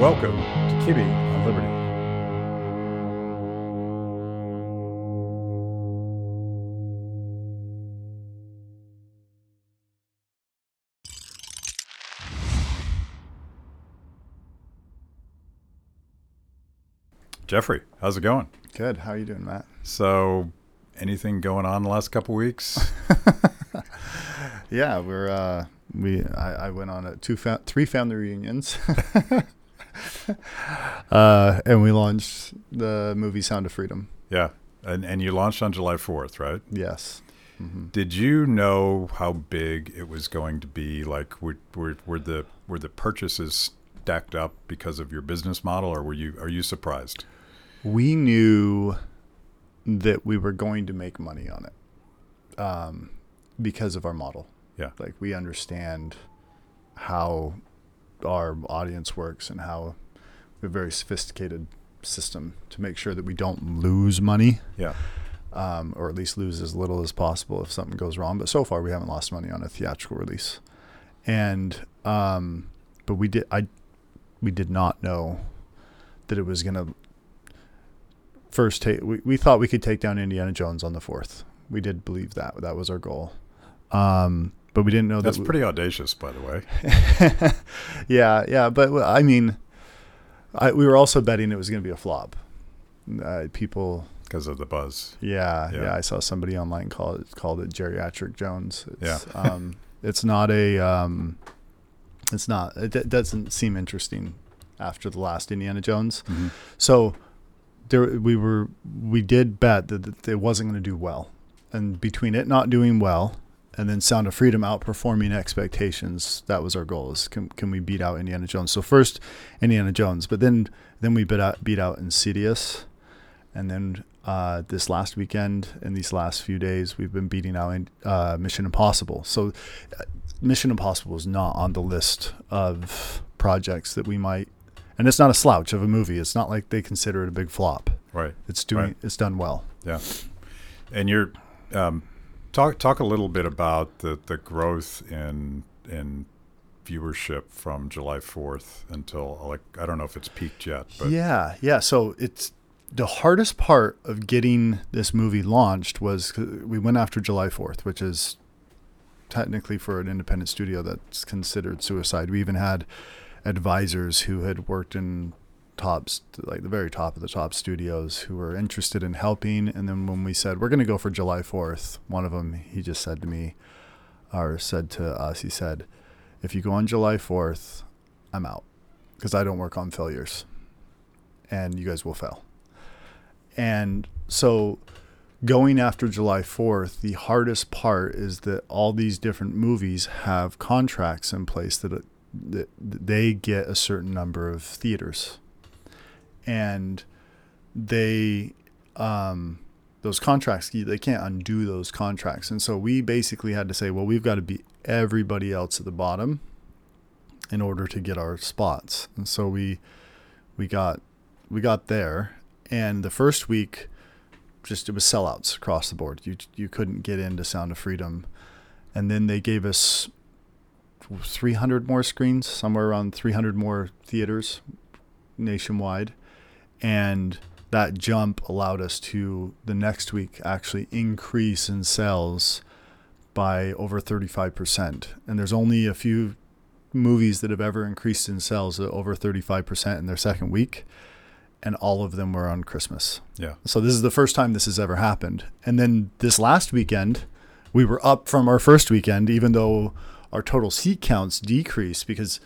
Welcome to Kibbe on Liberty. Jeffrey, how's it going? Good. How are you doing, Matt? So, anything going on the last couple weeks? Yeah, we're uh, we I, I went on a two fa- three family reunions, uh, and we launched the movie Sound of Freedom. yeah, and and you launched on July fourth, right? Yes. hmm Did you know how big it was going to be? Like, were, were, were the were the purchases stacked up because of your business model, or were you are you surprised? We knew that we were going to make money on it, um, because of our model. Yeah. Like we understand how our audience works and how we have a very sophisticated system to make sure that we don't lose money. Yeah, um, or at least lose as little as possible if something goes wrong. But so far, we haven't lost money on a theatrical release, and um, but we did I we did not know that it was gonna first take. We, we thought we could take down Indiana Jones on the fourth. We did believe that that was our goal, um, but we didn't know that's that. pretty audacious, by the way. yeah, yeah, but I mean, I, we were also betting it was going to be a flop. Uh, people Because of the buzz. Yeah, Yeah. yeah, I saw somebody online call it called it geriatric Jones. It's, Yeah. um, it's not a. Um, it's not. It doesn't seem interesting after the last Indiana Jones. Mhm. So there, we were. We did bet that that it wasn't going to do well, and between it not doing well and then Sound of Freedom outperforming expectations, that was our goal. Is can can we beat out Indiana Jones? So first Indiana Jones, but then then we beat out beat out Insidious, and then uh, this last weekend and these last few days we've been beating out in, uh, Mission Impossible. So uh, Mission Impossible is not on the list of projects that we might. And it's not a slouch of a movie. It's not like they consider it a big flop. Right. It's doing. Right. It's done well. Yeah. And you're um, talk talk a little bit about the, the growth in in viewership from July fourth until like I don't know if it's peaked yet, but yeah, yeah. So it's the hardest part of getting this movie launched was uh, we went after July Fourth, which is technically for an independent studio that's considered suicide. We even had advisors who had worked in tops like the very top of the top studios who were interested in helping and then when we said we're going to go for July 4th one of them he just said to me or said to us he said if you go on July 4th I'm out because I don't work on failures and you guys will fail and so going after July 4th, the hardest part is that all these different movies have contracts in place that, that they get a certain number of theaters. And they, um, those contracts, they can't undo those contracts. And so we basically had to say, well, we've got to beat everybody else at the bottom in order to get our spots. And so we, we got, we got there. And the first week, just it was sellouts across the board. You you couldn't get into Sound of Freedom, and then they gave us 300 more screens, somewhere around 300 more theaters nationwide, and that jump allowed us to the next week actually increase in sales by over 35%. And there's only a few movies that have ever increased in sales over 35% in their second week and all of them were on Christmas. yeah. So this is the first time this has ever happened. And then this last weekend, we were up from our first weekend, even though our total seat counts decreased because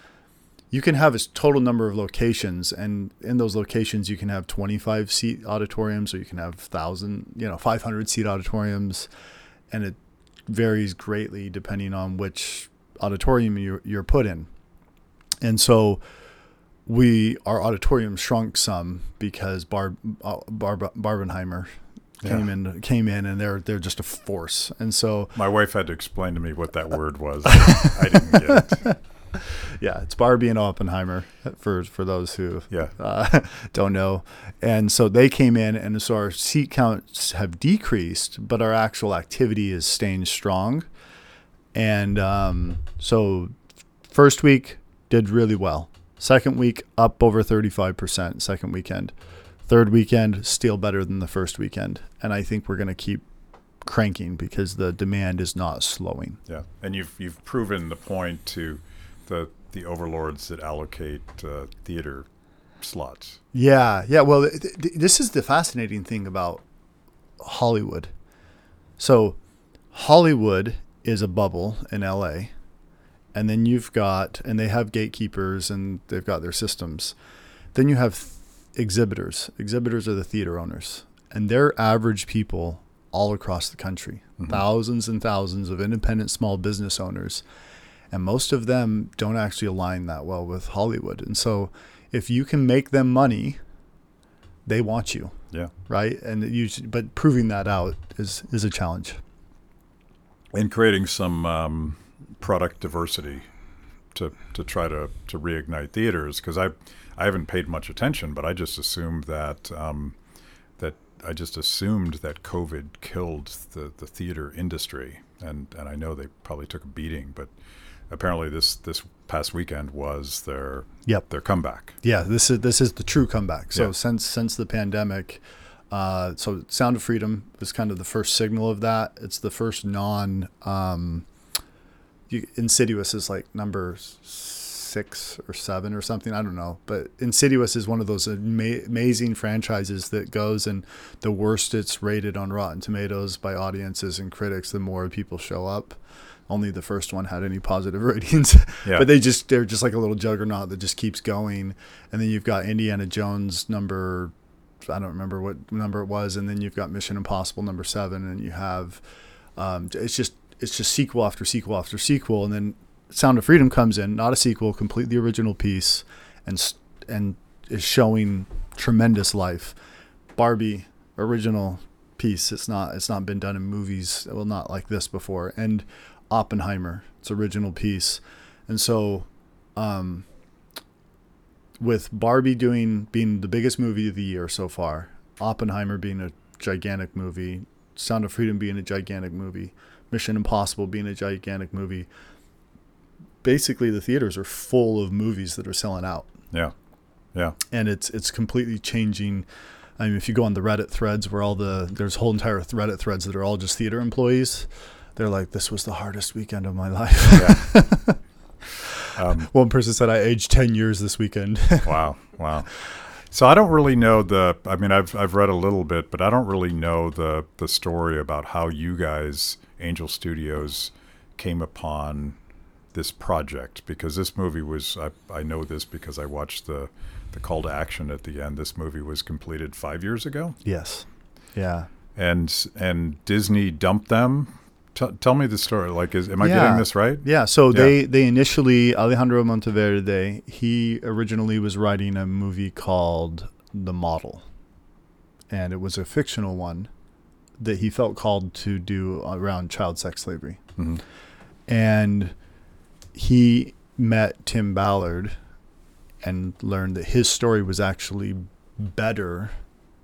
you can have a total number of locations, and in those locations you can have 25 seat auditoriums, or you can have thousand, you know, 500 seat auditoriums, and it varies greatly depending on which auditorium you're, you're put in. And so we our auditorium shrunk some because Barb, uh, Barb Barbenheimer came Yeah. in came in and they're they're just a force. And so My wife had to explain to me what that word was. I didn't get it. yeah, it's Barbie and Oppenheimer for for those who Yeah. uh, don't know. And so they came in, and so our seat counts have decreased, but our actual activity is staying strong. And um, so, first week did really well. Second week, up over 35%, second weekend. Third weekend, still better than the first weekend. And I think we're going to keep cranking because the demand is not slowing. Yeah, and you've you've proven the point to the the overlords that allocate uh, theater slots. Yeah, yeah. Well, th- th- this is the fascinating thing about Hollywood. So, Hollywood is a bubble in LA, and then you've got, and they have gatekeepers and they've got their systems. Then you have th- exhibitors. Exhibitors are the theater owners, and they're average people all across the country. Mhm. Thousands and thousands of independent small business owners. And most of them don't actually align that well with Hollywood. And so if you can make them money, they want you, Yeah, right? And you but proving that out is is a challenge. and creating some um, product diversity to to try to to reignite theaters because I I haven't paid much attention, but I just assumed that um, that I just assumed that COVID killed the, the theater industry, and and I know they probably took a beating, but apparently this this past weekend was their Yep. their comeback. Yeah, this is this is the true comeback. So Yeah. since since the pandemic, uh, so Sound of Freedom was kind of the first signal of that. It's the first non um, you, Insidious is like number six or seven or something. I don't know, but Insidious is one of those ama- amazing franchises that goes and the worst it's rated on Rotten Tomatoes by audiences and critics, the more people show up. Only the first one had any positive ratings, Yeah. but they just they're just like a little juggernaut that just keeps going. And then you've got Indiana Jones number I don't remember what number it was, and then you've got Mission Impossible number seven, and you have um, it's just it's just sequel after sequel after sequel, and then Sound of Freedom comes in, not a sequel, completely original piece, and and is showing tremendous life. Barbie original piece. It's not it's not been done in movies. Well, not like this before. And Oppenheimer, it's original piece, and so. Um, with Barbie doing being the biggest movie of the year so far, Oppenheimer being a gigantic movie, Sound of Freedom being a gigantic movie, Mission Impossible being a gigantic movie. Basically, the theaters are full of movies that are selling out, Yeah, yeah, and it's it's completely changing. I mean, if you go on the Reddit threads where all the there's whole entire Reddit threads that are all just theater employees, they're like, "This was the hardest weekend of my life." yeah. um, One person said, "I aged ten years this weekend." wow, wow. So I don't really know the. I mean, I've I've read a little bit, but I don't really know the the story about how you guys, Angel Studios, came upon this project because this movie was. I I know this because I watched the the call to action at the end. This movie was completed five years ago, yes, yeah. and and Disney dumped them. T- tell me the story. Like, is am I Yeah. getting this right? Yeah, so Yeah. they they initially Alejandro Monteverde he originally was writing a movie called The Model, and it was a fictional one that he felt called to do around child sex slavery, hmm and he met Tim Ballard and learned that his story was actually better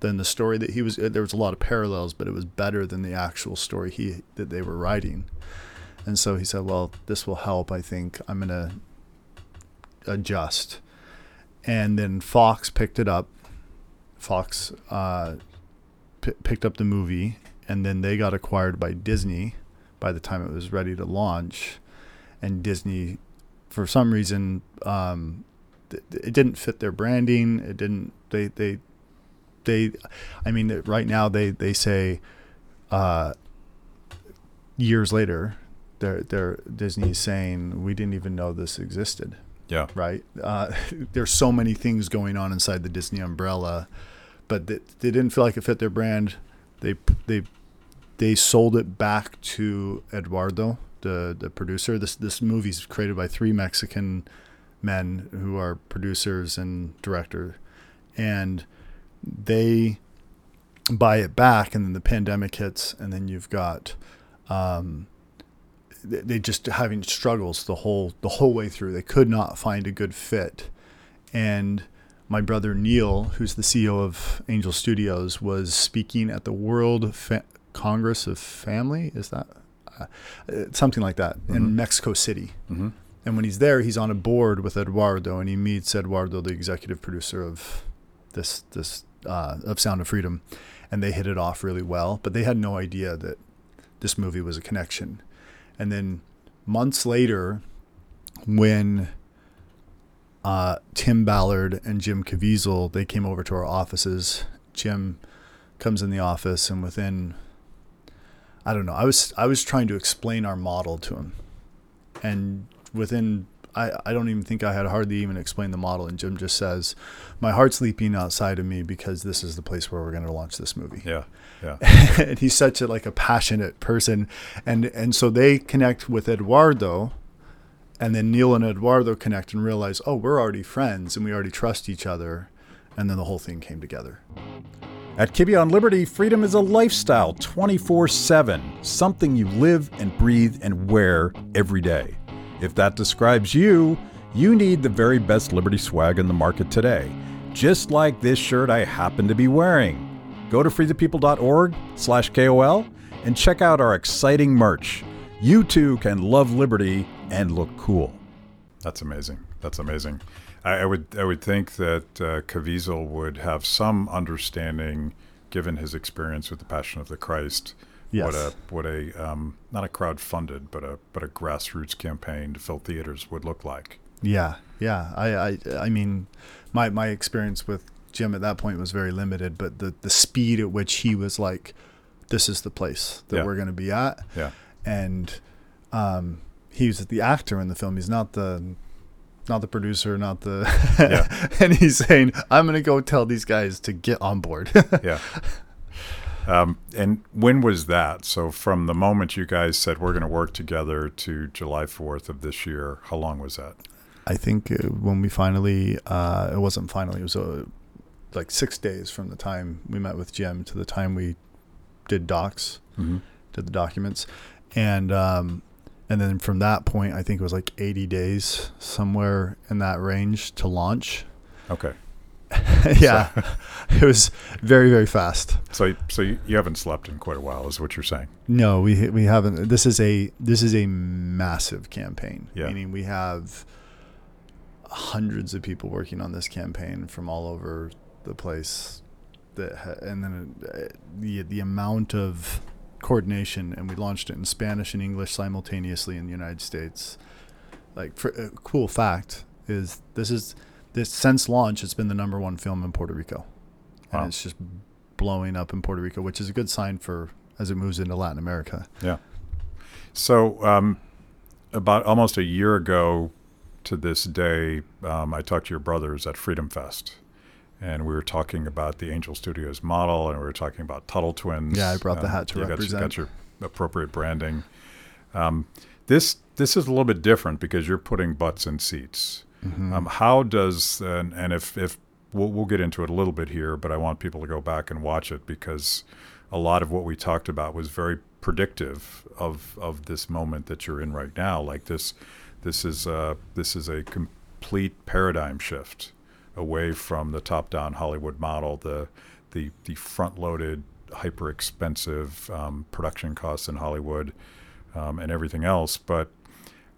than the story that he was there was a lot of parallels but it was better than the actual story he that they were writing. And so he said well this will help i think. I'm going to adjust. And then fox picked it up. Fox uh, p- picked up the movie and then they got acquired by disney by the time it was ready to launch. And disney for some reason um, it didn't fit their branding. It didn't they they they i mean right now they they say uh years later they're they're disney's saying we didn't even know this existed. Yeah. right? Uh there's so many things going on inside the disney umbrella but they, they didn't feel like it fit their brand. They they they sold it back to eduardo the the producer. This this movie's created by three mexican men who are producers and director. And they buy it back and then the pandemic hits and then you've got um, they, just having struggles the whole the whole way through. They could not find a good fit. And my brother Neil who's the CEO of Angel Studios was speaking at the World Fa- Congress of Family is that uh, uh, something like that Mhm. in Mexico City. Hmm and when he's there, he's on a board with Eduardo, and he meets Eduardo, the executive producer of this this uh, of Sound of Freedom, and they hit it off really well. But they had no idea that this movie was a connection. And then months later, when uh, Tim Ballard and Jim Caviezel they came over to our offices, Jim comes in the office, and within I don't know, I was I was trying to explain our model to him, and within I, I don't even think I had hardly even explained the model and Jim just says, My heart's leaping outside of me because this is the place where we're gonna launch this movie. Yeah. Yeah. and he's such a like a passionate person. And and so they connect with Eduardo and then Neil and Eduardo connect and realize, oh, we're already friends and we already trust each other. And then the whole thing came together. At Kibbe on Liberty, freedom is a lifestyle 24 7, something you live and breathe and wear every day. If that describes you, you need the very best Liberty swag in the market today, just like this shirt I happen to be wearing. Go to freethepeople.org slash KOL and check out our exciting merch. You too can love Liberty and look cool. That's amazing. That's amazing. I, I would I would think that uh, Caviezel would have some understanding, given his experience with the Passion of the Christ, Yes. what a what a um, not a crowd funded but a but a grassroots campaign to fill theaters would look like. Yeah, yeah. I, I, I mean, my my experience with Jim at that point was very limited, but the the speed at which he was like, "This is the place that Yeah. we're going to be at," Yeah, and um, he was the actor in the film. He's not the not the producer, not the. Yeah. and he's saying, "I'm going to go tell these guys to get on board." yeah. Um, and when was that? So from the moment you guys said we're going to work together to July Fourth of this year, how long was that? I think uh, when we finally, uh, it wasn't finally, it was uh, like six days from the time we met with Jim to the time we did docs, Mm-hmm. did the documents, and um, and then from that point, I think it was like 80 days, somewhere in that range to launch. Okay. yeah, it was very very fast. So so you, haven't slept in quite a while, is what you're saying? No, we we haven't. This is a this is a massive campaign. Yeah. Meaning we have hundreds of people working on this campaign from all over the place. That ha- and then uh, the the amount of coordination, and we launched it in Spanish and English simultaneously in the United States. Like, for, a cool fact is this is this since launch, it's been the number one film in Puerto Rico, and Wow. it's just blowing up in Puerto Rico, which is a good sign for as it moves into Latin America. Yeah. So, um, about almost a year ago to this day, um, I talked to your brothers at Freedom Fest, and we were talking about the Angel Studios model, and we were talking about Tuttle Twins. Yeah, I brought the Um, hat to you got your- represent. Got your, appropriate branding. Um, this this is a little bit different because you're putting butts in seats. Mm-hmm. Um, how does and, and if if we'll, we'll get into it a little bit here, but I want people to go back and watch it because a lot of what we talked about was very predictive of of this moment that you're in right now. Like this, this is uh, this is a complete paradigm shift away from the top-down Hollywood model, the the the front-loaded, hyper expensive um, production costs in Hollywood, um, and everything else. But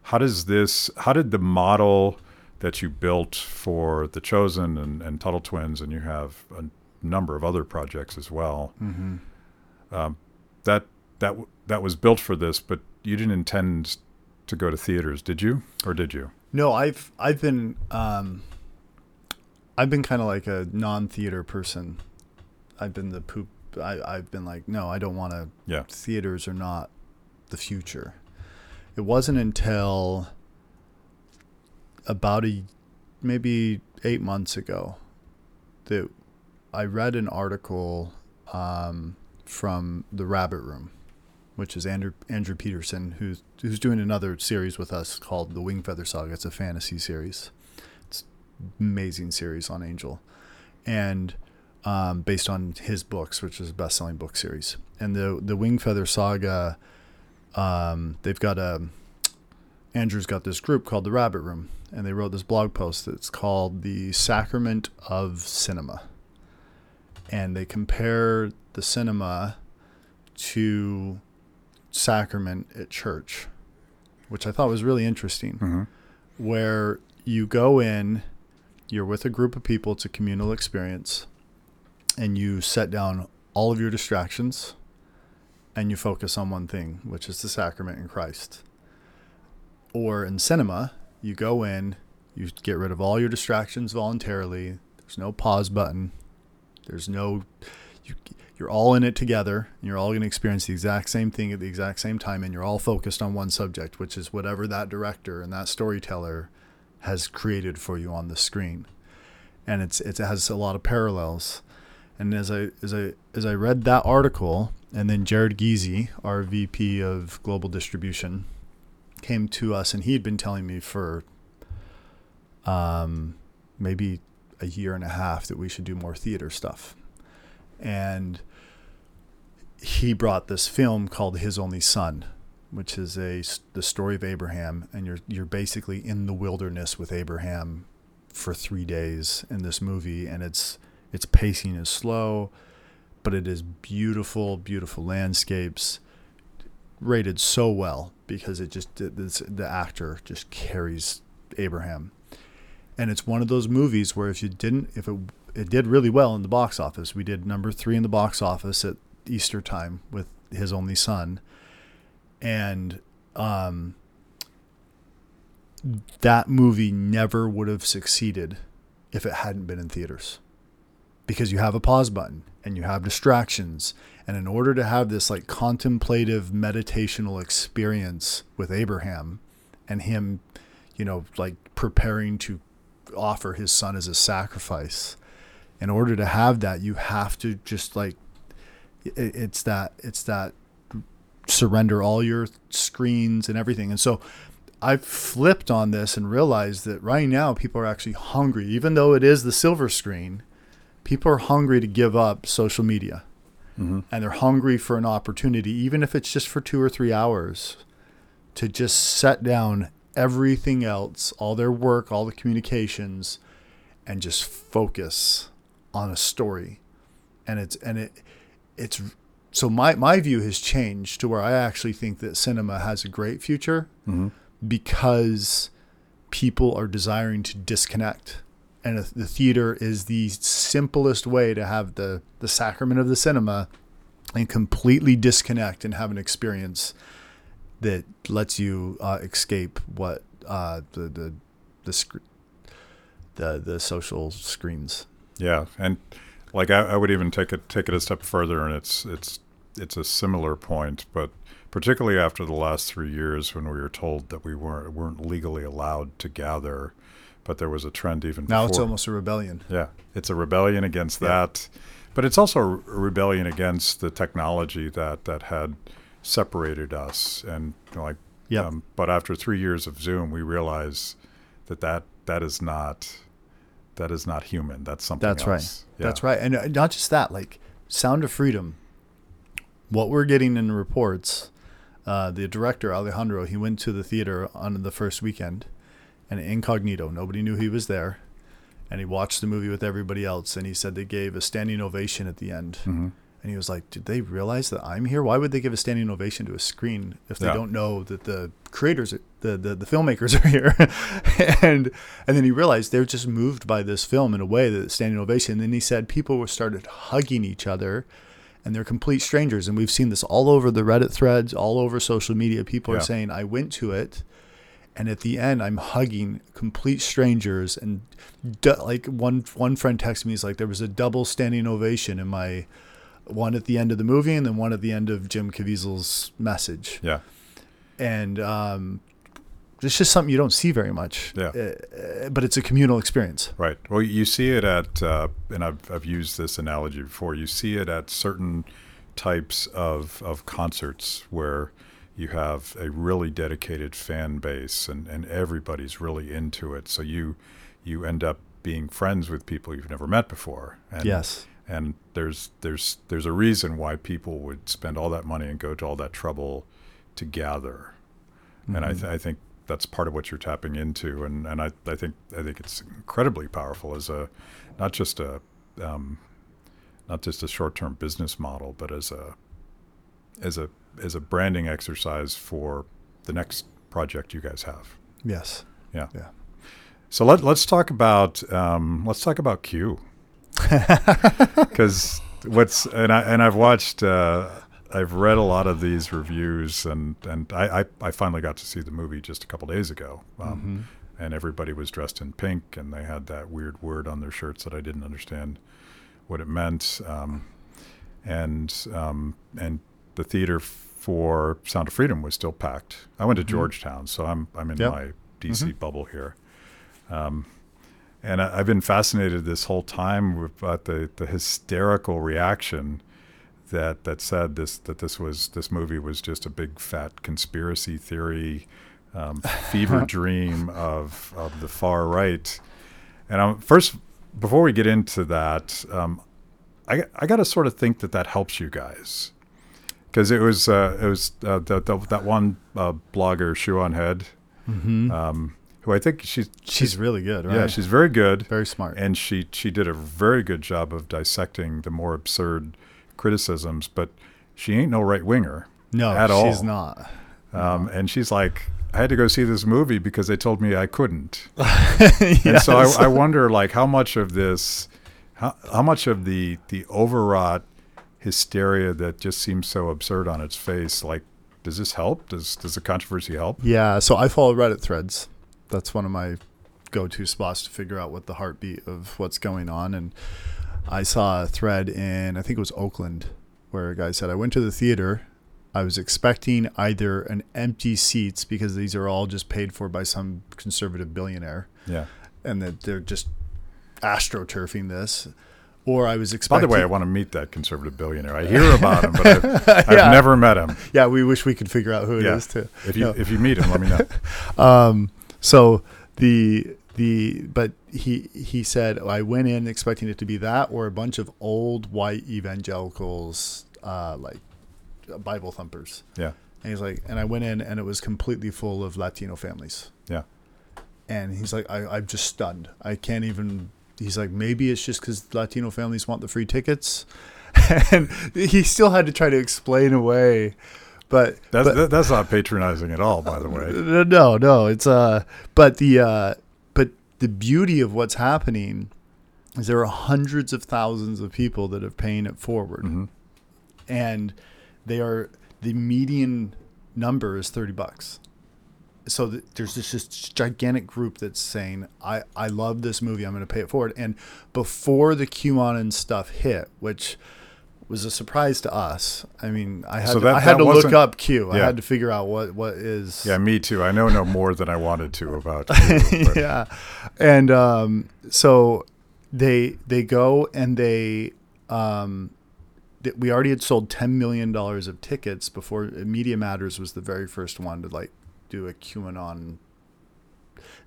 how does this? How did the model that you built for the Chosen and, and Tuttle Twins, and you have a number of other projects as well, Mm-hmm. um, that that that was built for this, but you didn't intend to go to theaters, did you? Or did you? No, I've I've been um, I've been kind of like a non-theater person. I've been the poop. I, I've been like, no, I don't want to. Yeah. Theaters are not the future. It wasn't until about a maybe eight months ago that I read an article um, from the Rabbit Room, which is Andrew Andrew Peterson, who's who's doing another series with us called the Wing Feather Saga. It's a fantasy series. It's amazing series on Angel, and um, based on his books, which is a best-selling book series. And the the Wing Feather Saga, um, they've got a Andrew's got this group called the Rabbit Room, and they wrote this blog post that's called the Sacrament of Cinema, and they compare the cinema to sacrament at church, which I thought was really interesting. Mm-hmm. where you go in, you're with a group of people, it's a communal experience, and you set down all of your distractions and you focus on one thing, which is the sacrament in Christ. Or in cinema, you go in, you get rid of all your distractions voluntarily. There's no pause button. There's no you you're all in it together and you're all going to experience the exact same thing at the exact same time and you're all focused on one subject, which is whatever that director and that storyteller has created for you on the screen. And it's it has a lot of parallels. And as I as I as I read that article, and then Jared Geesey, our VP of Global Distribution, came to us, and he had been telling me for um, maybe a year and a half that we should do more theater stuff. And he brought this film called His Only Son, which is a the story of Abraham, and you're you're basically in the wilderness with Abraham for three days in this movie, and it's its pacing is slow, but it is beautiful, beautiful landscapes, rated so well because it just the actor just carries Abraham. And it's one of those movies where if you didn't if it it did really well in the box office we did number three in the box office at easter time with his only son. And um, that movie never would have succeeded if it hadn't been in theaters because you have a pause button and you have distractions and in order to have this like contemplative meditational experience with abraham and him you know like preparing to offer his son as a sacrifice. In order to have that, you have to just like it's that it's that surrender all your screens and everything. And so I flipped on this and realized that right now people are actually hungry, even though it is the silver screen. People are hungry to give up social media. Mm-hmm. And they're hungry for an opportunity, even if it's just for two or three hours, to just set down everything else, all their work, all the communications, and just focus on a story. And it's and it it's so my my view has changed to where I actually think that cinema has a great future mm-hmm. because people are desiring to disconnect. And the theater is the simplest way to have the, the sacrament of the cinema and completely disconnect and have an experience that lets you uh, escape what uh, the the the, sc- the the social screens. Yeah, and like I, I, would even take it take it a step further, and it's it's it's a similar point, but particularly after the last three years when we were told that we weren't weren't legally allowed to gather, but there was a trend even now before. it's almost a rebellion. Yeah, it's a rebellion against yeah. that, but it's also a rebellion against the technology that that had separated us and like yeah um, but after three years of zoom we realize that that that is not that is not human that's something that's else. right yeah. that's right and uh, not just that like sound of freedom what we're getting in the reports uh, the director alejandro he went to the theater on the first weekend and incognito nobody knew he was there and he watched the movie with everybody else and he said they gave a standing ovation at the end mm-hmm. And he was like, "Did they realize that I'm here? Why would they give a standing ovation to a screen if they yeah. don't know that the creators, the the, the filmmakers are here?" and and then he realized they're just moved by this film in a way that standing ovation. And then he said people were started hugging each other, and they're complete strangers. And we've seen this all over the Reddit threads, all over social media. People yeah. are saying, "I went to it." And at the end i'm hugging complete strangers and like one one friend texted me he's like there was a double standing ovation in my one at the end of the movie and then one at the end of Jim Caviezel's message. Yeah. And um, it's just something you don't see very much. Yeah. Uh, but it's a communal experience. Right. Well, you see it at, uh, and I've, I've used this analogy before, you see it at certain types of, of concerts where you have a really dedicated fan base and, and everybody's really into it. So you, you end up being friends with people you've never met before. And, yes and there's there's there's a reason why people would spend all that money and go to all that trouble to gather mm-hmm. and I, mm-hmm. th- I think that's part of what you're tapping into and, and I, I think I think it's incredibly powerful as a not just a um, not just a short-term business model but as a as a as a branding exercise for the next project you guys have yes Yeah. Yeah. So let let's talk about um, let's talk about Q. Because what's and I and I've watched uh, I've read a lot of these reviews and and I, I, I finally got to see the movie just a couple days ago. Um, And everybody was dressed in pink and they had that weird word on their shirts that I didn't understand what it meant. Um, and um, and the theater for Sound of Freedom was still packed. I went to Georgetown, so I'm I'm in Yep. my DC bubble here. Um, and I, I've been fascinated this whole time about the, the hysterical reaction that that said this that this was this movie was just a big fat conspiracy theory um, fever dream of of the far right. And um, first, before we get into that, um, I I got to sort of think that that helps you guys because it was uh, it was uh, the, the, that one uh, blogger Shoe on Head, um, who I think she's She's really good, right? yeah she's very good very smart. and she she did a very good job of dissecting the more absurd criticisms, but she ain't no right winger no, at all. she's not. Um, and she's like, I had to go see this movie because they told me I couldn't. Yes. And so I, I wonder, like, how much of this, how, how much of the the overwrought hysteria that just seems so absurd on its face, like, does this help? Does does the controversy help? Yeah, so I follow Reddit threads. That's one of my go-to spots to figure out what the heartbeat of what's going on. And I saw a thread in I think it was Oakland where a guy said I went to the theater. I was expecting either an empty seats because these are all just paid for by some conservative billionaire, Yeah. and that they're just astroturfing this, or I was expecting. By the way, I want to meet that conservative billionaire. I hear about him, but I've, I've never met him. yeah, we wish we could figure out who it is Yeah. too. If you No. if you meet him, let me know. Um, so the the but he he said I went in expecting it to be that or a bunch of old white evangelicals, uh, like Bible thumpers. Yeah. And he's like, and I went in and it was completely full of Latino families. Yeah. And he's like, I, I'm just stunned. I can't even. He's like, maybe it's just because Latino families want the free tickets, and he still had to try to explain away. But That's but, that's not patronizing at all, by the way. no, no, it's uh but the uh but the beauty of what's happening is there are hundreds of thousands of people that are paying it forward. Mhm. And they are the median number is 30 bucks. So th- there's this just gigantic group that's saying, I, I love this movie. I'm going to pay it forward. And before the QAnon stuff hit, which was a surprise to us. I mean, I had, So to, I had to look up Q. I Yeah. had to figure out what, what is. Yeah, me too. I know no more than I wanted to about. but- yeah, and um, so they they go and they um, we already had sold ten million dollars of tickets before Media Matters was the very first one to like do a QAnon.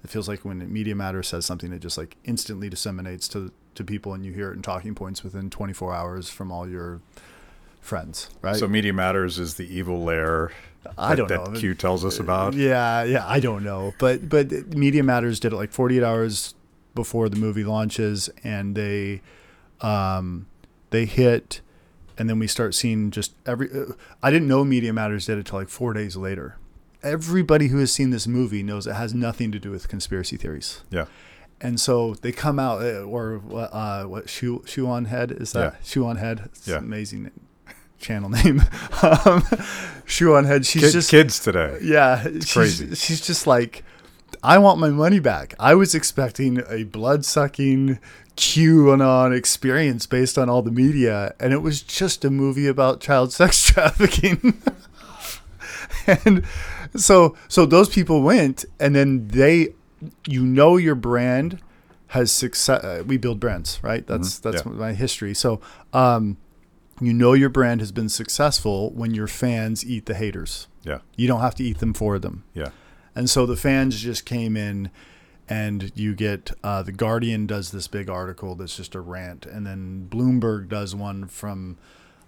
It feels like when Media Matters says something, it just like instantly disseminates to to people, and you hear it in talking points within 24 hours from all your friends, right? So Media Matters is the evil lair I that, don't that know. Q tells us about. Yeah, yeah, I don't know, but but Media Matters did it like 48 hours before the movie launches, and they um, they hit, and then we start seeing just every. Uh, I didn't know Media Matters did it till like four days later. Everybody who has seen this movie knows it has nothing to do with conspiracy theories, Yeah. and so they come out uh, or uh, what shoe shoe on head is that Yeah. shoe on head? It's Yeah. an amazing channel name. um, shoe on head. She's Kid- just kids today. yeah, she's, crazy. She's just like, I want my money back. I was expecting a blood sucking QAnon experience based on all the media, and it was just a movie about child sex trafficking. and so, so those people went, and then they, you know, your brand has success. Uh, we build brands, right? That's that's Mm-hmm. Yeah. my history. So, um, you know, your brand has been successful when your fans eat the haters. Yeah. You don't have to eat them for them. Yeah. And so the fans just came in, and you get uh, the Guardian does this big article that's just a rant, and then Bloomberg does one from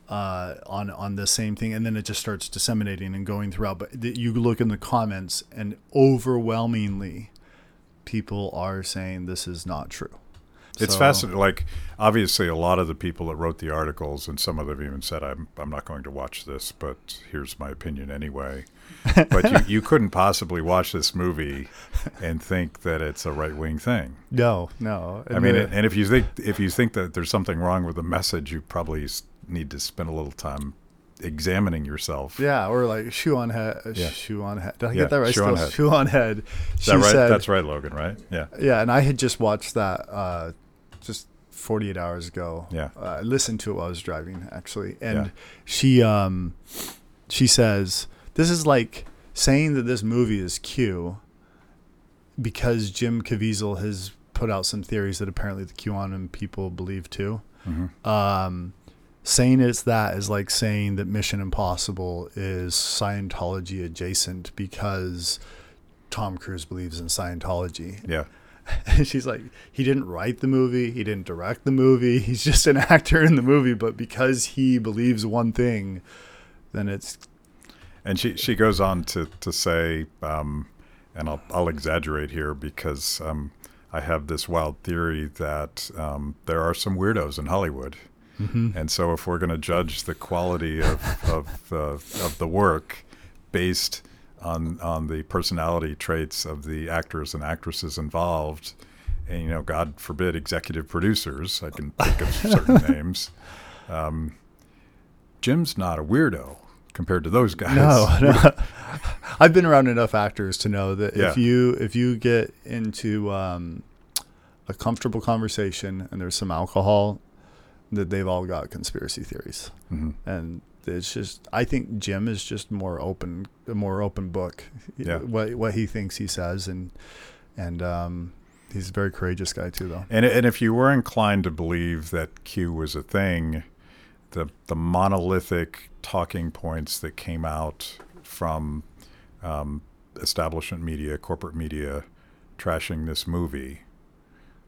uh, on on the same thing, and then it just starts disseminating and going throughout. But th- you look in the comments, and overwhelmingly, people are saying this is not true. It's So- fascinating. Like, obviously, a lot of the people that wrote the articles, and some of them even said, "I'm I'm not going to watch this, but here's my opinion anyway." but you, you couldn't possibly watch this movie and think that it's a right wing thing. No, no. I mean, and if you think if you think that there's something wrong with the message, you probably need to spend a little time examining yourself. yeah, or like shoe on head, Yeah. shoe on head. Did I Yeah, get that right? shoe on Still, head. shoe on head. Is She that right? said, That's right, Logan. Right? Yeah. Yeah, and I had just watched that uh, just 48 hours ago. Yeah. uh, I listened to it while I was driving actually, and Yeah. she um, she says this is like saying that this movie is Q because Jim Caviezel has put out some theories that apparently the QAnon people believe too. Mm-hmm. Um, saying it's that is like saying that Mission Impossible is Scientology adjacent because Tom Cruise believes in Scientology. Yeah. And she's like, he didn't write the movie, he didn't direct the movie, he's just an actor in the movie, but because he believes one thing, then it's And she, she goes on to, to say, um, and I'll, I'll exaggerate here because um, I have this wild theory that um, there are some weirdos in Hollywood. And so if we're going to judge the quality of, of, uh, of the work based on, on the personality traits of the actors and actresses involved, and, you know, God forbid, executive producers, I can think of certain names, um, Jim's not a weirdo compared to those guys. no, no. I've been around enough actors to know that Yeah. if you if you get into um, a comfortable conversation and there's some alcohol, that they've all got conspiracy theories. Mhm. and it's just I think Jim is just more open, a more open book. Yeah. What what he thinks he says, and and um, he's a very courageous guy too, though. And and if you were inclined to believe that Q was a thing, the the monolithic talking points that came out from um, establishment media, corporate media, trashing this movie,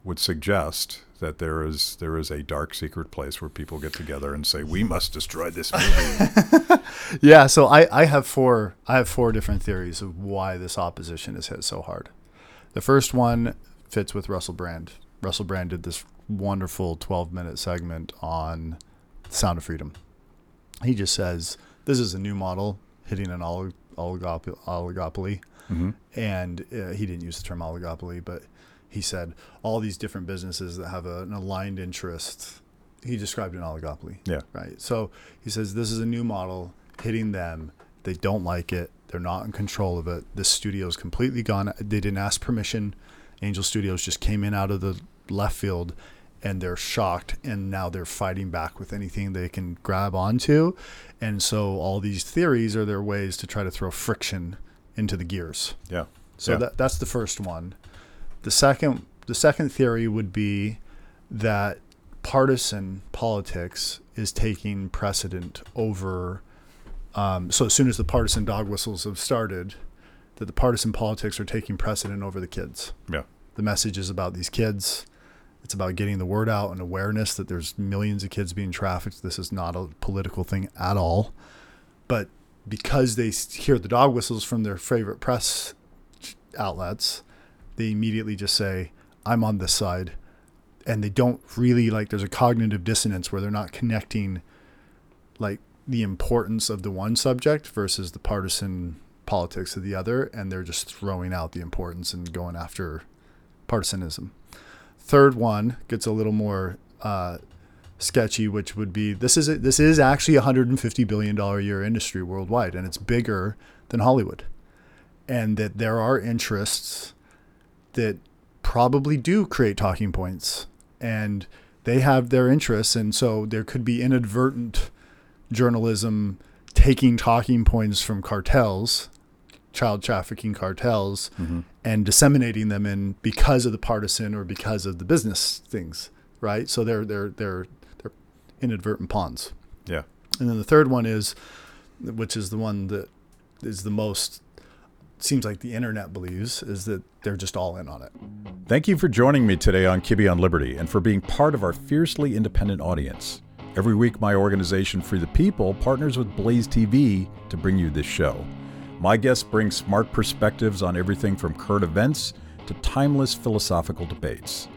would suggest that there is there is a dark secret place where people get together and say we must destroy this movie. Yeah. So I I have four I have four different theories of why this opposition is hit so hard. The first one fits with Russell Brand. Russell Brand did this wonderful 12 minute segment on Sound of Freedom. He just says this is a new model hitting an olig- oligop- oligopoly. Mhm. and uh, he didn't use the term oligopoly, but he said all these different businesses that have a, an aligned interest. He described an oligopoly. Yeah. Right. So he says this is a new model hitting them. They don't like it. They're not in control of it. This studio's completely gone. They didn't ask permission. Angel Studios just came in out of the left field and they're shocked and now they're fighting back with anything they can grab onto. And so all these theories are their ways to try to throw friction into the gears. yeah. So Yeah. that that's the first one. The second the second theory would be that partisan politics is taking precedent over. Um, so as soon as the partisan dog whistles have started, that the partisan politics are taking precedent over the kids. Yeah. The message is about these kids. It's about getting the word out and awareness that there's millions of kids being trafficked. This is not a political thing at all. But because they hear the dog whistles from their favorite press outlets, they immediately just say, I'm on this side. And they don't really like, there's a cognitive dissonance where they're not connecting like the importance of the one subject versus the partisan politics of the other. And they're just throwing out the importance and going after partisanism. Third one gets a little more uh, sketchy, which would be this is a, this is actually a hundred and fifty billion dollar year industry worldwide, and it's bigger than Hollywood, and that there are interests that probably do create talking points, and they have their interests, and so there could be inadvertent journalism taking talking points from cartels, child trafficking cartels, Mhm. and disseminating them in because of the partisan or because of the business things, right? So they're they're they're they're inadvertent pawns. Yeah. And then the third one is, which is the one that is the most seems like the internet believes, is that they're just all in on it. Thank you for joining me today on Kibbe on Liberty and for being part of our fiercely independent audience. Every week, my organization, Free the People, partners with Blaze TV to bring you this show. My guests bring smart perspectives on everything from current events to timeless philosophical debates.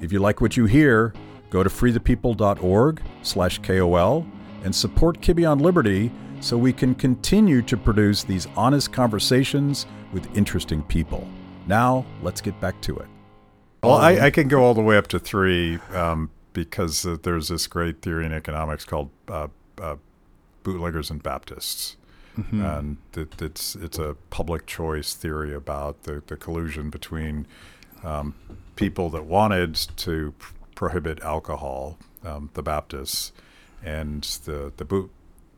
If you like what you hear, go to freethepeople.org slash KOL and support Kibbe on Liberty so we can continue to produce these honest conversations with interesting people. Now, let's get back to it. Well, I, I can go all the way up to three um, because uh, there's this great theory in economics called uh, uh, bootleggers and Baptists. Mm-hmm. And it, it's it's a public choice theory about the, the collusion between um, people that wanted to pr- prohibit alcohol, um, the Baptists, and the the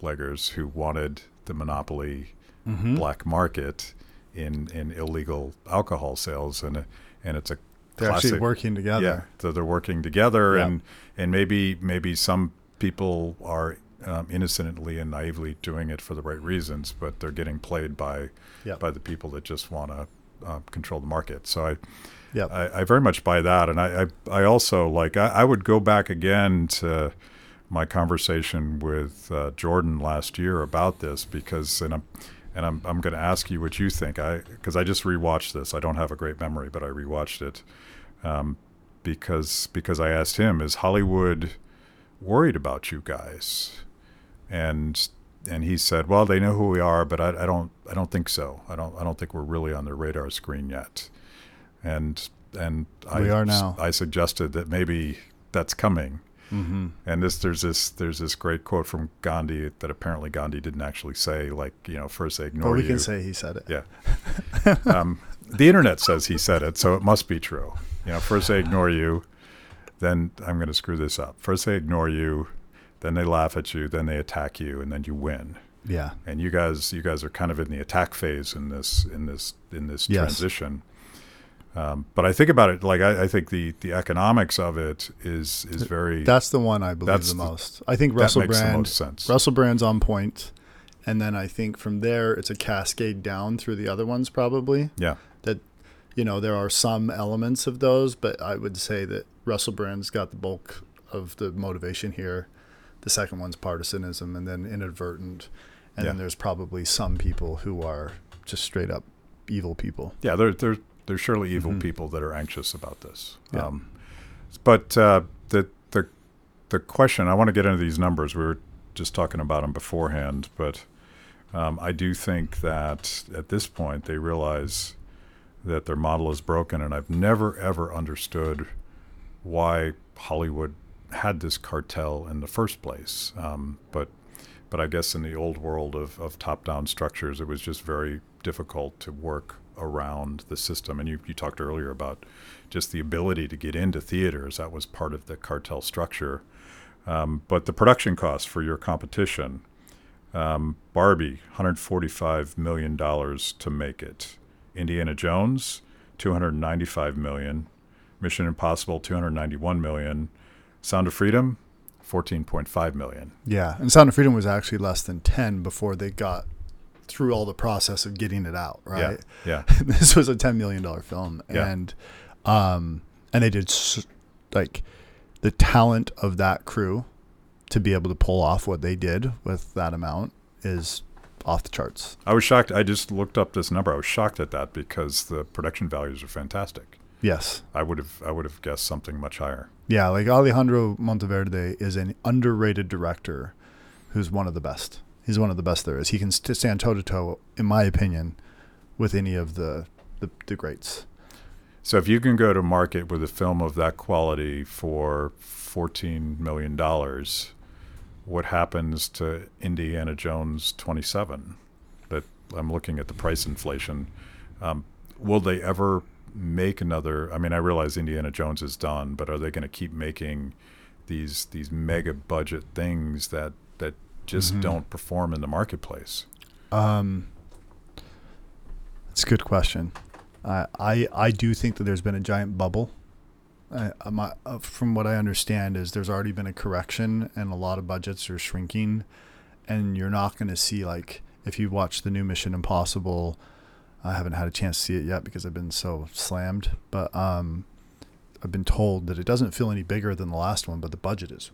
bootleggers who wanted the monopoly Mhm. black market in in illegal alcohol sales, and and it's a They're actually working together. yeah, so they're working together, Yeah. and and maybe maybe some people are um, innocently and naively doing it for the right reasons, but they're getting played by Yep. by the people that just want to uh, control the market. So I, Yep. I I very much buy that, and I I, I also like I, I would go back again to my conversation with uh, Jordan last year about this because and I'm and I'm I'm going to ask you what you think. I because I just rewatched this. I don't have a great memory, but I rewatched it um, because because I asked him, is Hollywood worried about you guys? And and he said, well, they know who we are, but I, I don't I don't think so. I don't I don't think we're really on their radar screen yet. And and I We are now. I suggested that maybe that's coming. Mm-hmm. And this there's this there's this great quote from Gandhi that apparently Gandhi didn't actually say. Like you know, first they ignore But we you. can say he said it. Yeah. um, the internet says he said it, so it must be true. You know, first they ignore you, then I'm going to screw this up. First they ignore you, then they laugh at you, then they attack you, and then you win. Yeah. And you guys, you guys are kind of in the attack phase in this, in this, in this Yes. transition. Um, but I think about it like I, I think the the economics of it is is very That's the one I believe the the- most. I think that Russell makes the Brand. most sense. Russell Brand's on point, and then I think from there it's a cascade down through the other ones probably. yeah, That you know there are some elements of those, but I would say that Russell Brand's got the bulk of the motivation here. The second one's partisanism, and then inadvertent, and then there's probably some people who are just straight up evil people. yeah. There there there's surely evil Mhm. people that are anxious about this. Yeah. Um, but uh, the the the question I want to get into these numbers. We were just talking about them beforehand, but um, I do think that at this point they realize that their model is broken, and I've never ever understood why Hollywood had this cartel in the first place. Um, but but I guess in the old world of, of top down structures, it was just very difficult to work around the system. And you, you talked earlier about just the ability to get into theaters. That was part of the cartel structure. Um, but the production costs for your competition, um, Barbie, $145 million to make it. Indiana Jones, 295 million. Mission Impossible, 291 million. Sound of Freedom, 14.5 million. Yeah, and Sound of Freedom was actually less than ten before they got through all the process of getting it out. Right. Yeah. this was a ten million dollar film, Yeah. and um, and they did s- like the talent of that crew to be able to pull off what they did with that amount is off the charts. I was shocked. I just looked up this number. I was shocked at that because the production values are fantastic. Yes. I would have I would have guessed something much higher. Yeah, like Alejandro Monteverde is an underrated director who's one of the best. He's one of the best there is. He can st- stand toe to toe, in my opinion, with any of the, the, the greats. So if you can go to market with a film of that quality for fourteen million dollars, what happens to Indiana Jones twenty seven? That I'm looking at the price inflation. Um, will they ever make another? I mean, I realize Indiana Jones is done, but are they going to keep making these these mega budget things that just Mhm. don't perform in the marketplace? Um, it's a good question. I I I do think that there's been a giant bubble. I, I'm, uh, from what I understand, is there's already been a correction, and a lot of budgets are shrinking, and you're not going to see like if you watch the new Mission Impossible. I haven't had a chance to see it yet because I've been so slammed, but um, I've been told that it doesn't feel any bigger than the last one, but the budget is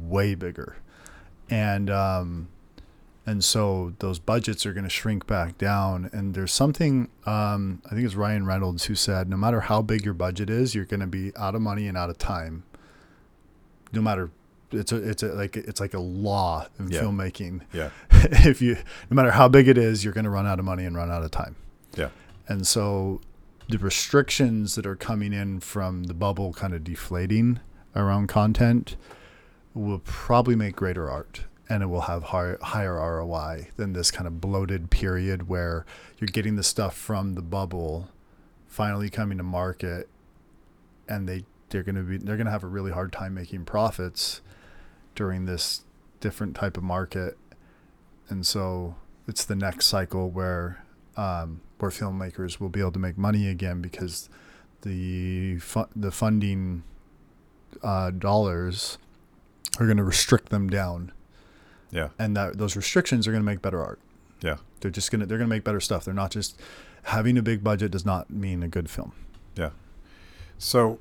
way bigger, and um, and so those budgets are going to shrink back down. And there's something um, I think it's Ryan Reynolds who said, no matter how big your budget is, you're going to be out of money and out of time. No matter it's a it's a like it's like a law in Yeah. filmmaking. Yeah. if you no matter how big it is, you're going to run out of money and run out of time. Yeah. And so the restrictions that are coming in from the bubble kind of deflating around content will probably make greater art and it will have higher, higher ROI than this kind of bloated period where you're getting the stuff from the bubble finally coming to market and they they're going to be they're going to have a really hard time making profits during this different type of market. And so it's the next cycle where um, where filmmakers will be able to make money again because the fu- the funding uh, dollars are going to restrict them down, Yeah. and that those restrictions are going to make better art. Yeah. They're just gonna they're gonna make better stuff. They're not just having a big budget does not mean a good film. Yeah. So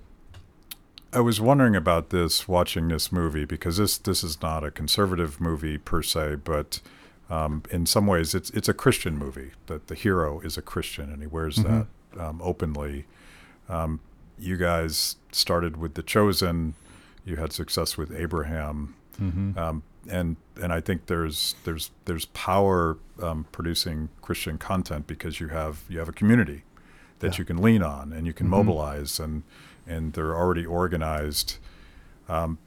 I was wondering about this watching this movie because this this is not a conservative movie per se, but um, in some ways it's it's a Christian movie. That the hero is a Christian and he wears Mhm. that um, openly. Um, you guys started with The Chosen. You had success with Abraham. Mm-hmm. um, and and I think there's there's there's power um, producing Christian content because you have you have a community that Yeah. you can lean on and you can Mhm. mobilize and and they're already organized. Um,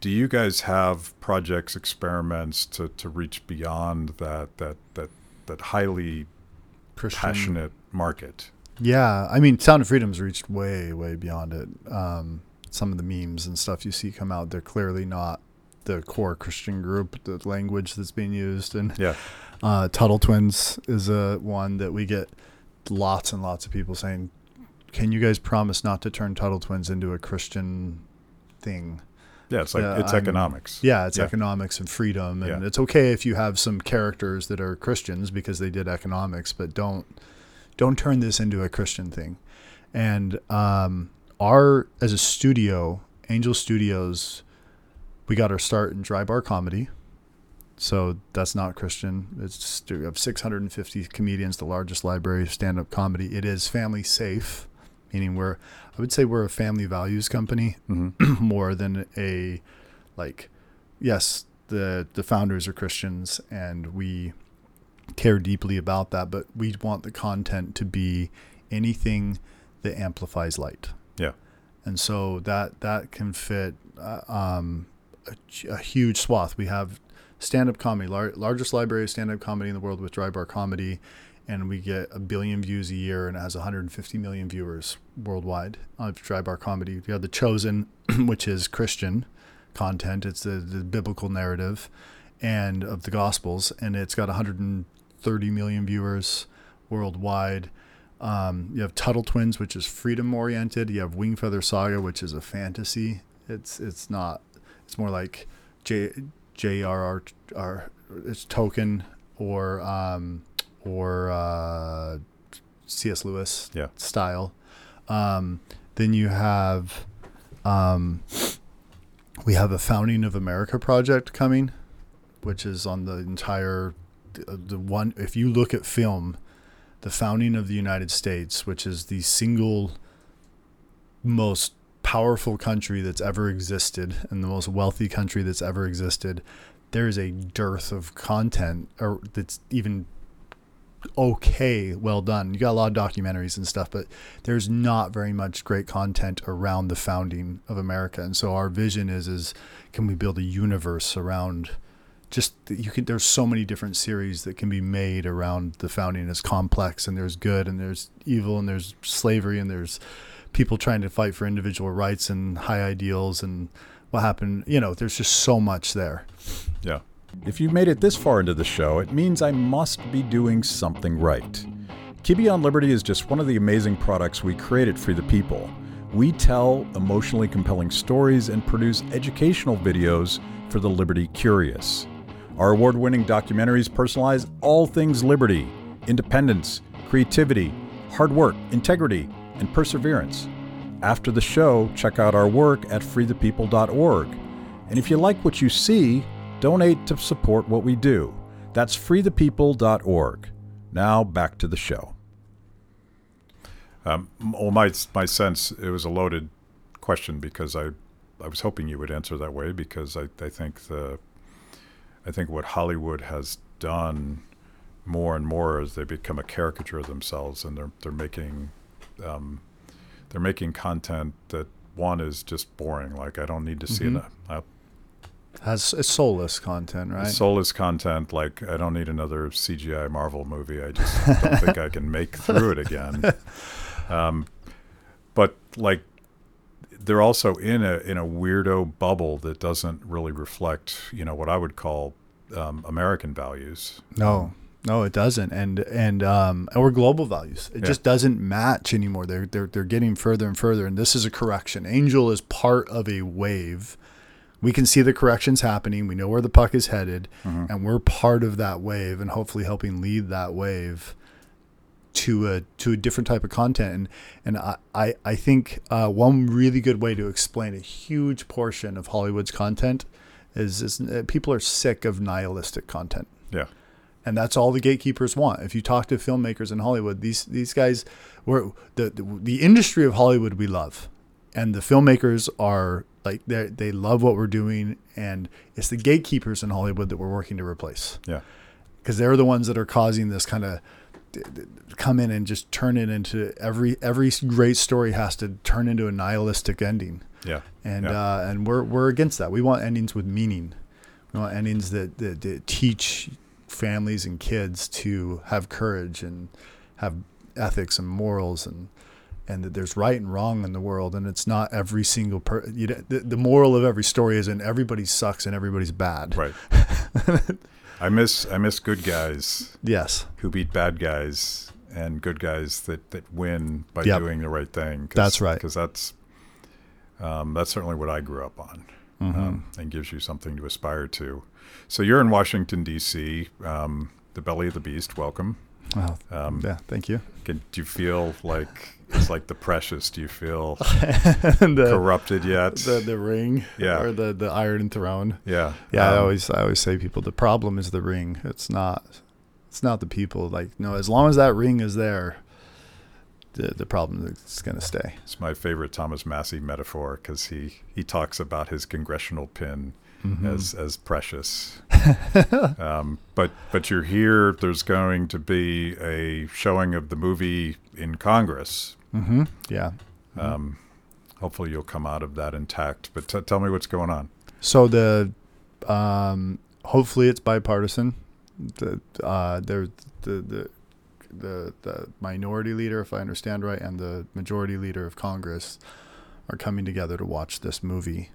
do you guys have projects, experiments to, to reach beyond that that that that highly Christian. passionate market? Yeah, I mean, Sound of Freedom's reached way, way beyond it. Um, some of the memes and stuff you see come out, they're clearly not the core Christian group, the language that's being used. And Yeah, uh, Tuttle Twins is a one that we get lots and lots of people saying, "Can you guys promise not to turn Tuttle Twins into a Christian thing?" yeah. It's like Yeah, it's I'm- economics. Yeah, it's Yeah. economics and freedom, and Yeah. it's okay if you have some characters that are Christians because they did economics, but don't don't turn this into a Christian thing. And um, our as a studio, Angel Studios, we got our start in dry bar comedy. So that's not Christian. It's have 650 comedians, the largest library of stand-up comedy. It is family safe, meaning we're I would say we're a family values company hmm more than a like yes the the founders are christians and we care deeply about that but we want the content to be anything that amplifies light Yeah. and so that that can fit uh, um a, a huge swath. We have stand-up comedy lar- largest library of stand-up comedy in the world with dry bar comedy and we get a billion views a year and it has 150 million viewers worldwide on dry bar comedy. We have the chosen which is christian content. It's the, the biblical narrative and of the gospels and it's got 130 million viewers worldwide um, you have tuttle twins which is freedom oriented you have wingfeather saga which is a fantasy it's it's not it's more like j jrr it's Tolkien or um, or uh, cs lewis Yeah. style um, then you have um, we have a founding of America project coming, which is on the entire the, the one. If you look at film, the founding of the United States, which is the single most powerful country that's ever existed and the most wealthy country that's ever existed, there is a dearth of content or that's even okay, well done. You got a lot of documentaries and stuff, but there's not very much great content around the founding of America. And so our vision is is can we build a universe around just you can there's so many different series that can be made around the founding it's complex and there's good and there's evil and there's slavery and there's people trying to fight for individual rights and high ideals and what happened you know there's just so much there Yeah. If you made it this far into the show, it means I must be doing something right. Kibbe on Liberty is just one of the amazing products we created for the people. We tell emotionally compelling stories and produce educational videos for the Liberty curious. Our award winning documentaries personalize all things liberty, independence, creativity, hard work, integrity, and perseverance. After the show, check out our work at freethepeople.org. And if you like what you see, donate to support what we do. That's freethepeople.org. Now back to the show. Um, well, my my sense it was a loaded question because I I was hoping you would answer that way because I, I think the I think what Hollywood has done more and more is they become a caricature of themselves and they're they're making um, they're making content that one is just boring. Like I don't need to see Mhm. it. I, Has it's soulless content, right? soulless content. Like I don't need another CGI Marvel movie. I just don't think I can make through it again. Um, but like they're also in a in a weirdo bubble that doesn't really reflect, you know, what I would call um, American values. No, no, it doesn't, and and um, or global values. It Yeah. just doesn't match anymore. They're they're they're getting further and further, and this is a correction. Angel is part of a wave. We can see the corrections happening. We know where the puck is headed, Mhm. and we're part of that wave, and hopefully helping lead that wave to a to a different type of content. And and I I, I think uh, one really good way to explain a huge portion of Hollywood's content is, is uh, people are sick of nihilistic content Yeah. and that's all the gatekeepers want. If you talk to filmmakers in Hollywood, these these guys, were the, the the industry of Hollywood we love, and the filmmakers are like they they love what we're doing, and it's the gatekeepers in Hollywood that we're working to replace Yeah. because they're the ones that are causing this kind of come in and just turn it into every every great story has to turn into a nihilistic ending Yeah. and Yeah. uh, and we're we're against that. We want endings with meaning. We want endings that, that, that teach families and kids to have courage and have ethics and morals and and that there's right and wrong in the world and it's not every single per you know, the, the moral of every story isn't everybody sucks and everybody's bad. Right. I miss I miss good guys Yes. who beat bad guys and good guys that, that win by Yep. doing the right thing. That's right. Because that's um, that's certainly what I grew up on, Mm-hmm. um, and gives you something to aspire to. So you're in Washington D.C., um, the belly of the beast. Welcome. Well, Um, yeah, thank you. can, do you feel like it's like the precious? Do you feel the, corrupted yet? the the ring Yeah. or the the iron throne. yeah. Yeah, I Um, always I always say people the problem is the ring. It's not it's not the people. Like no, as long as that ring is there, the the problem is gonna stay. It's my favorite Thomas Massie metaphor because he, he talks about his congressional pin Mm-hmm. as as precious. um, but but you're here. There's going to be a showing of the movie in Congress. Mm-hmm. Yeah. Um, hopefully you'll come out of that intact. But t- tell me what's going on. So the um, hopefully it's bipartisan. The uh, there the the the the minority leader, if I understand right, and the majority leader of Congress are coming together to watch this movie,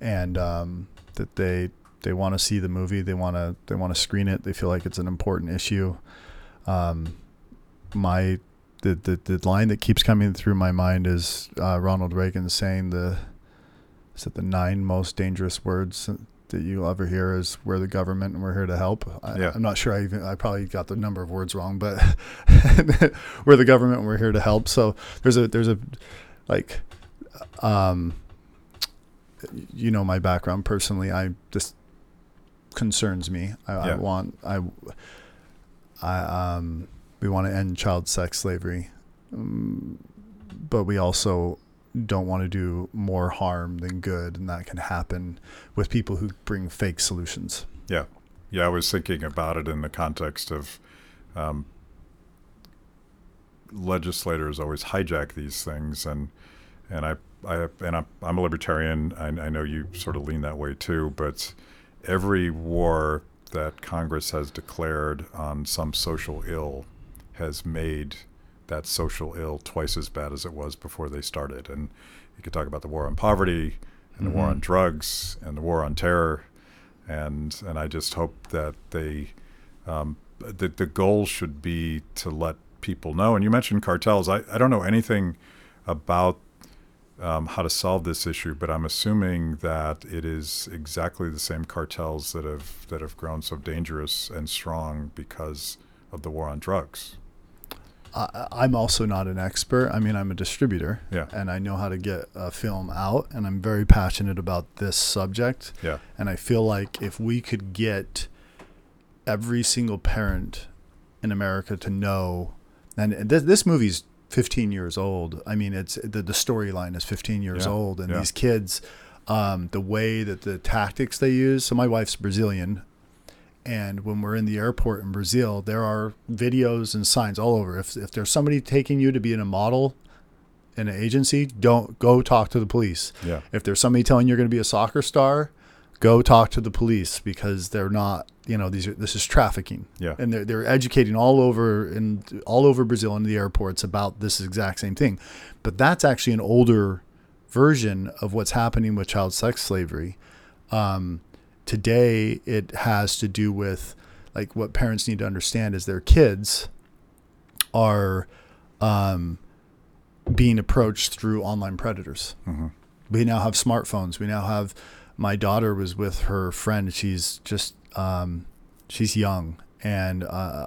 and um, that they they want to see the movie. They want to they want to screen it. They feel like it's an important issue. Um, my the, the the line that keeps coming through my mind is uh, Ronald Reagan saying the is it the nine most dangerous words that you'll ever hear is we're the government and we're here to help. I, Yeah. I'm not sure I even I probably got the number of words wrong, but we're the government and we're here to help. So there's a there's a like um you know my background personally. I this concerns me. I, I want I I um we want to end child sex slavery. Um, but we also don't want to do more harm than good and that can happen with people who bring fake solutions. Yeah, yeah. I was thinking about it in the context of um, legislators always hijack these things, and and I I and I'm, I'm a libertarian. I, I know you sort of lean that way too, but every war that Congress has declared on some social ill has made that social ill twice as bad as it was before they started. And you could talk about the war on poverty and the war on drugs and the war on terror. And and I just hope that they um, that the goal should be to let people know. And you mentioned cartels. I, I don't know anything about um, how to solve this issue, but I'm assuming that it is exactly the same cartels that have that have grown so dangerous and strong because of the war on drugs. I, I'm also not an expert. I mean, I'm a distributor Yeah. and I know how to get a film out and I'm very passionate about this subject. Yeah. And I feel like if we could get every single parent in America to know. And this, this movie's 15 years old. I mean, it's the, the storyline is 15 years Yeah, old, and yeah. these kids, um, the way that the tactics they use. So my wife's Brazilian, and when we're in the airport in Brazil, there are videos and signs all over. If if there's somebody taking you to be in a model in an agency, don't go talk to the police. Yeah. If there's somebody telling you you're going to be a soccer star, go talk to the police because they're not. You know, these are this is trafficking. Yeah. and they're they're educating all over in all over Brazil in the airports about this exact same thing. But that's actually an older version of what's happening with child sex slavery. Um, today, it has to do with like what parents need to understand is their kids are um, being approached through online predators. We now have smartphones. We now have. My daughter was with her friend. She's just um, she's young and uh,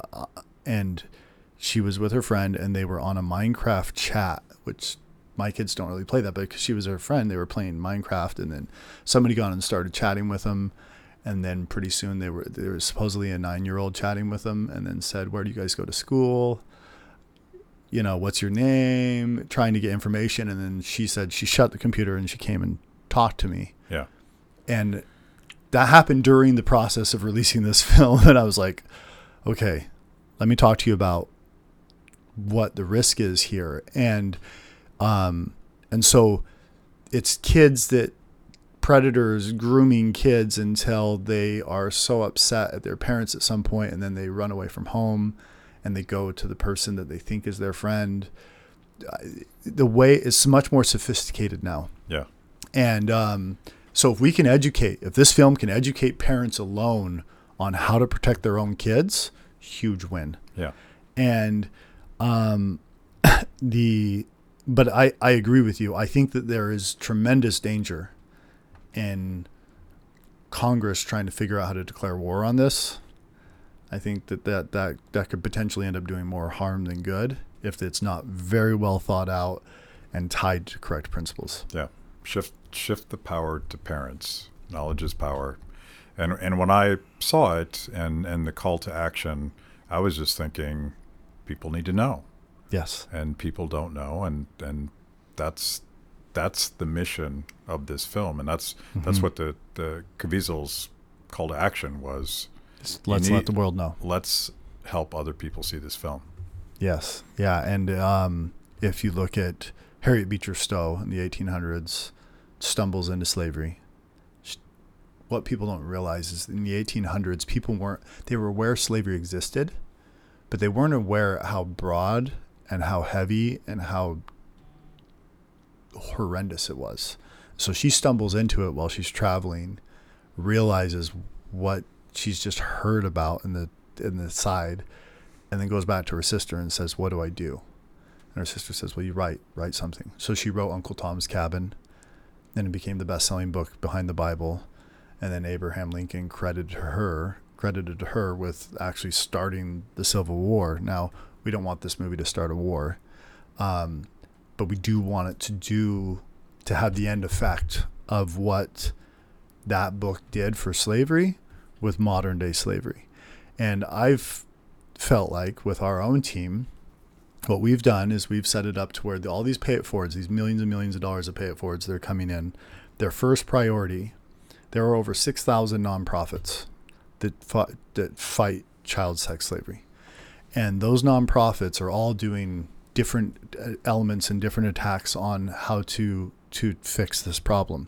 and she was with her friend and they were on a Minecraft chat, which my kids don't really play that, but because she was her friend, they were playing Minecraft, and then somebody got on and started chatting with them, and then pretty soon they were there was supposedly a nine year old chatting with them, and then said, "Where do you guys go to school?" You know, what's your name? Trying to get information, and then she said she shut the computer and she came and talked to me, Yeah. and that happened during the process of releasing this film and i was like okay let me talk to you about what the risk is here and um and so it's kids that predators grooming kids until they are so upset at their parents at some point and then they run away from home and they go to the person that they think is their friend the way it's much more sophisticated now Yeah. and um, so, if we can educate, if this film can educate parents alone on how to protect their own kids, huge win. Yeah. And um, the, but I, I agree with you. I think that there is tremendous danger in Congress trying to figure out how to declare war on this. I think that that, that, that could potentially end up doing more harm than good if it's not very well thought out and tied to correct principles. Yeah. Shift shift the power to parents. Knowledge is power. And and when I saw it and and the call to action, I was just thinking people need to know Yes. and people don't know and and that's that's the mission of this film and that's that's Mhm. what the the Caviezel's call to action was Just let's need- let the world know. let's help other people see this film. Yes. Yeah. And um, if you look at Harriet Beecher Stowe in the 1800s, stumbles into slavery. Sh- What people don't realize is in the 1800s, people weren't, they were aware slavery existed, but they weren't aware how broad and how heavy and how horrendous it was. So she stumbles into it while she's traveling, realizes what she's just heard about in the in the side, and then goes back to her sister and says, "What do I do?" And her sister says, "Well, you write, write something." So she wrote Uncle Tom's Cabin, and it became the best-selling book behind the Bible. And then Abraham Lincoln credited her credited her with actually starting the Civil War. Now we don't want this movie to start a war, um, but we do want it to do to have the end effect of what that book did for slavery with modern day slavery. And I've felt like with our own team, what we've done is we've set it up to where all these pay it forwards, these millions and millions of dollars of pay it forwards, they're coming in. Their first priority, there are over 6,000 nonprofits that, that fight child sex slavery. And those nonprofits are all doing different uh, elements and different attacks on how to to fix this problem.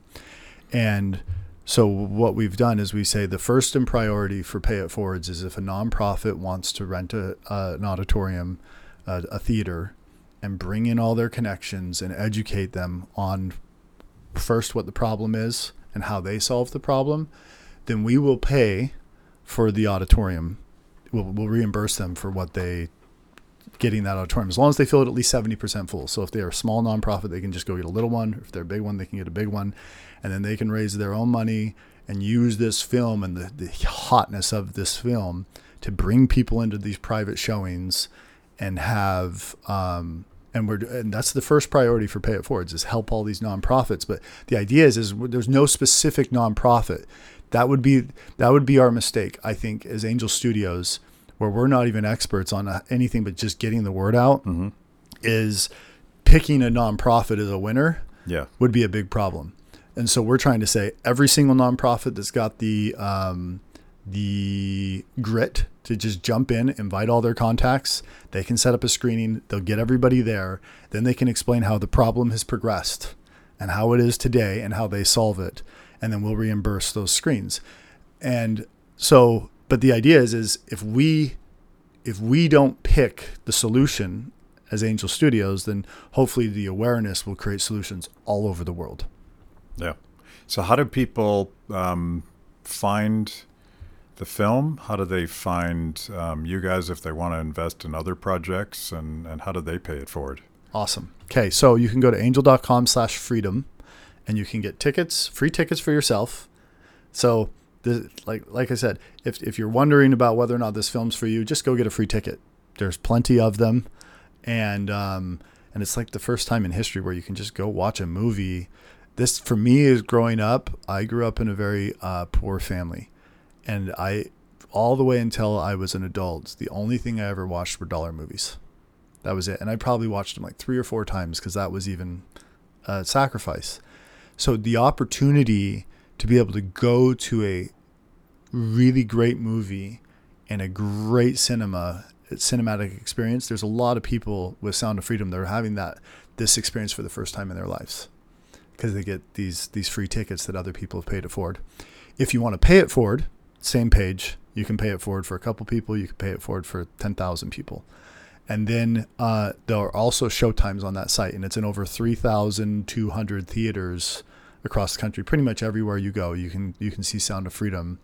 And so what we've done is we say the first in priority for pay it forwards is if a nonprofit wants to rent a, uh, an auditorium, uh, a theater, and bring in all their connections and educate them on first what the problem is and how they solve the problem, then we will pay for the auditorium. We'll, we'll reimburse them for what they getting that auditorium as long as they fill it at least 70% full. So if they're a small nonprofit, they can just go get a little one. If they're a big one, they can get a big one. And then they can raise their own money and use this film and the, the hotness of this film to bring people into these private showings and have um, and we're and that's the first priority for Pay It Forwards is help all these nonprofits. But the idea is is there's no specific nonprofit. That would be that would be our mistake, I think, as Angel Studios, where we're not even experts on uh, anything but just getting the word out. Is picking a nonprofit as a winner Yeah. would be a big problem. And so we're trying to say every single nonprofit that's got the um, the grit to just jump in, invite all their contacts. They can set up a screening. They'll get everybody there. Then they can explain how the problem has progressed and how it is today and how they solve it. And then we'll reimburse those screens. And so, but the idea is, is if we if we don't pick the solution as Angel Studios, then hopefully the awareness will create solutions all over the world. Yeah. So, how do people um, find the film? How do they find um, you guys if they want to invest in other projects? And, and how do they pay it forward? Awesome. Okay, so you can go to angel.com slash freedom and you can get tickets, free tickets for yourself. So like like I said, if if you're wondering about whether or not this film's for you, just go get a free ticket. There's plenty of them. And um and it's like the first time in history where you can just go watch a movie. This for me is growing up. I grew up in a very uh, poor family, and I all the way until I was an adult, the only thing I ever watched were dollar movies. That was it. And I probably watched them like three or four times because that was even a sacrifice. So the opportunity to be able to go to a really great movie and a great cinema cinematic experience, there's a lot of people with Sound of Freedom that are having that this experience for the first time in their lives because they get these these free tickets that other people have paid it forward. If you want to pay it forward, same page, you can pay it forward for a couple people, you can pay it forward for 10,000 people. And then uh, there are also showtimes on that site, and it's in over 3,200 theaters across the country. Pretty much everywhere you go, you can you can see Sound of Freedom,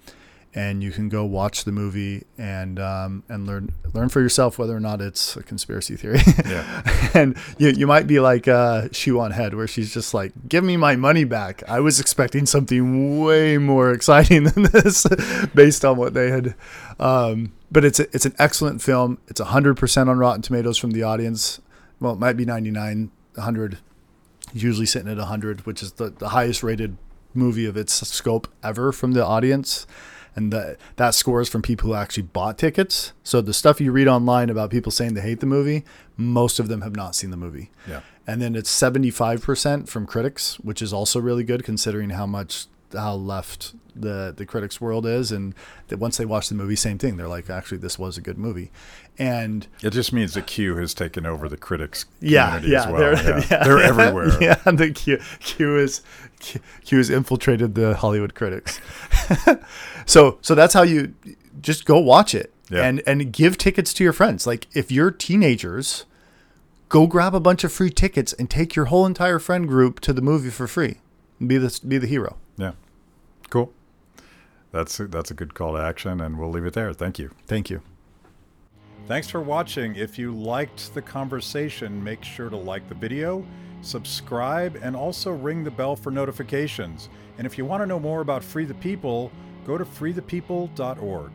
and you can go watch the movie and um, and learn learn for yourself whether or not it's a conspiracy theory. Yeah. and you you might be like uh, Shoe on Head, where she's just like, "Give me my money back." I was expecting something way more exciting than this, based on what they had. Um, but it's a, it's an excellent film. It's hundred percent on Rotten Tomatoes from the audience. Well, it might be 99, 100. Usually sitting at 100, which is the, the highest rated movie of its scope ever from the audience. And that that score is from people who actually bought tickets. So the stuff you read online about people saying they hate the movie, most of them have not seen the movie. Yeah. And then it's 75% from critics, which is also really good considering how much how left the the critics world is and that once they watch the movie same thing they're like actually this was a good movie and It just means the Q has taken over the critics yeah community yeah as well. they're, yeah. yeah. They're everywhere. yeah the Q, Q is Q, Q has infiltrated the Hollywood critics so so that's how you just go watch it Yeah. and and give tickets to your friends like if you're teenagers go grab a bunch of free tickets and take your whole entire friend group to the movie for free be the be the hero Yeah. Cool. That's a, that's a good call to action, and we'll leave it there. Thank you. thank you Thanks for watching. If you liked the conversation, make sure to like the video, subscribe, and also ring the bell for notifications. And if you want to know more about Free the People, go to freethepeople.org.